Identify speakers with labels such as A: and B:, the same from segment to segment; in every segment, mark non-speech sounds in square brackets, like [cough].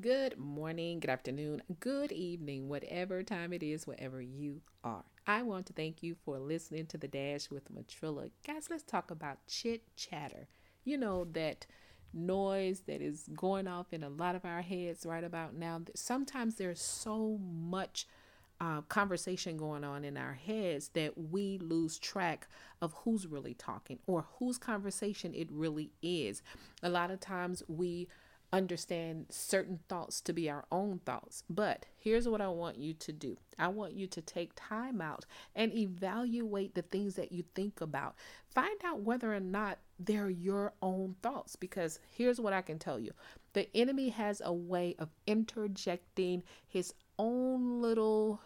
A: Good morning, good afternoon, good evening, whatever time it is, wherever you are. I want to thank you for listening to the Dash with Matrilla. Guys, let's talk about chit chatter. You know, that noise that is going off in a lot of our heads right about now. Sometimes there's so much uh, conversation going on in our heads that we lose track of who's really talking or whose conversation it really is. A lot of times we understand certain thoughts to be our own thoughts. But here's what I want you to do I want you to take time out and evaluate the things that you think about. Find out whether or not they're your own thoughts. Because here's what I can tell you the enemy has a way of interjecting his own little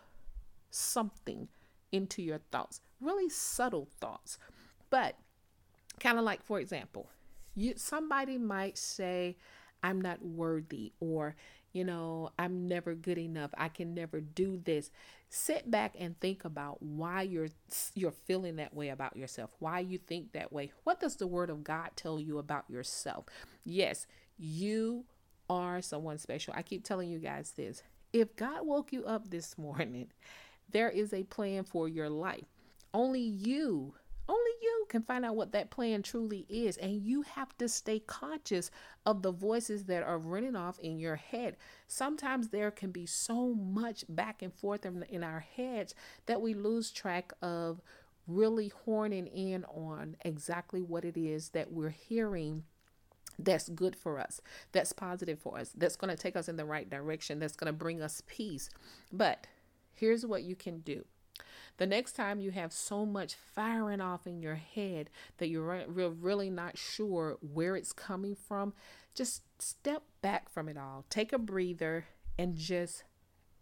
A: something into your thoughts, really subtle thoughts. But kind of like, for example, you somebody might say, I'm not worthy or you know, I'm never good enough. I can never do this. Sit back and think about why you're you're feeling that way about yourself. Why you think that way. What does the word of God tell you about yourself? Yes, you are someone special. I keep telling you guys this. If God woke you up this morning, [laughs] there is a plan for your life. Only you only you can find out what that plan truly is. And you have to stay conscious of the voices that are running off in your head. Sometimes there can be so much back and forth in, our heads that we lose track of really horning in on exactly what it is that we're hearing that's good for us, that's positive for us, that's going to take us in the right direction, that's going to bring us peace. But here's what you can do the next time you have so much firing off in your head that you're really not sure where it's coming from, just step back from it all. Take a breather and just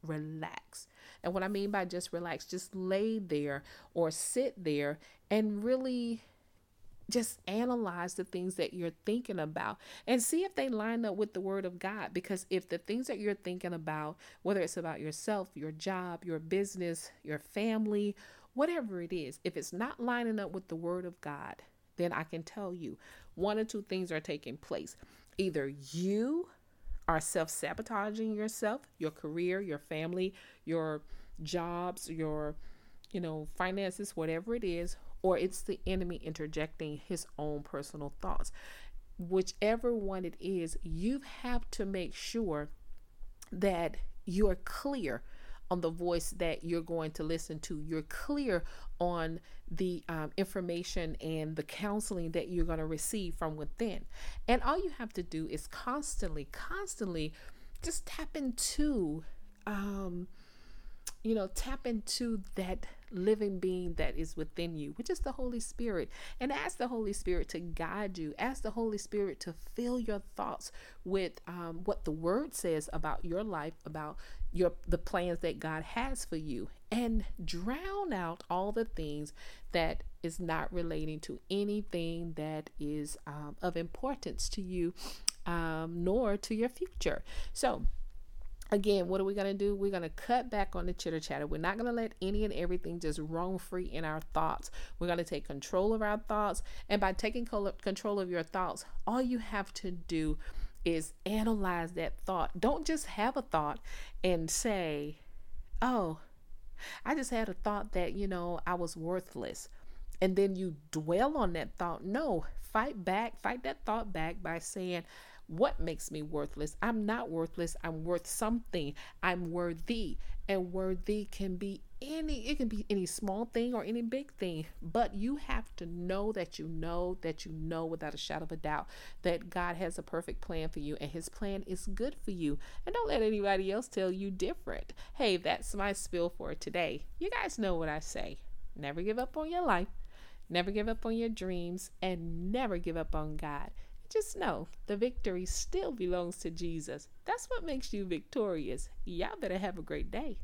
A: relax. And what I mean by just relax, just lay there or sit there and really just analyze the things that you're thinking about and see if they line up with the word of God. Because if the things that you're thinking about, whether it's about yourself, your job, your business, your family, whatever it is, if it's not lining up with the word of God, then I can tell you one or two things are taking place. Either you are self sabotaging yourself, your career, your family, your jobs, your you know, finances, whatever it is, or it's the enemy interjecting his own personal thoughts. Whichever one it is, you have to make sure that you're clear on the voice that you're going to listen to. You're clear on the um, information and the counseling that you're going to receive from within. And all you have to do is constantly, constantly just tap into um, you know, tap into that living being that is within you, which is the Holy Spirit, and ask the Holy Spirit to guide you. Ask the Holy Spirit to fill your thoughts with um, what the Word says about your life, about your the plans that God has for you, and drown out all the things that is not relating to anything that is um, of importance to you, um, nor to your future. So again, what are we going to do? We're going to cut back on the chitter chatter. We're not going to let any and everything just roam free in our thoughts. We're going to take control of our thoughts. And by taking control of your thoughts, all you have to do is analyze that thought. Don't just have a thought and say, oh, I just had a thought that, you know, I was worthless. And then you dwell on that thought. No, fight back, fight that thought back by saying, what makes me worthless? I'm not worthless. I'm worth something. I'm worthy. And worthy can be any it can be any small thing or any big thing but you have to know that you know that you know without a shadow of a doubt that god has a perfect plan for you and his plan is good for you and don't let anybody else tell you different hey that's my spill for today you guys know what i say never give up on your life never give up on your dreams and never give up on god just know the victory still belongs to Jesus. That's what makes you victorious. Y'all better have a great day.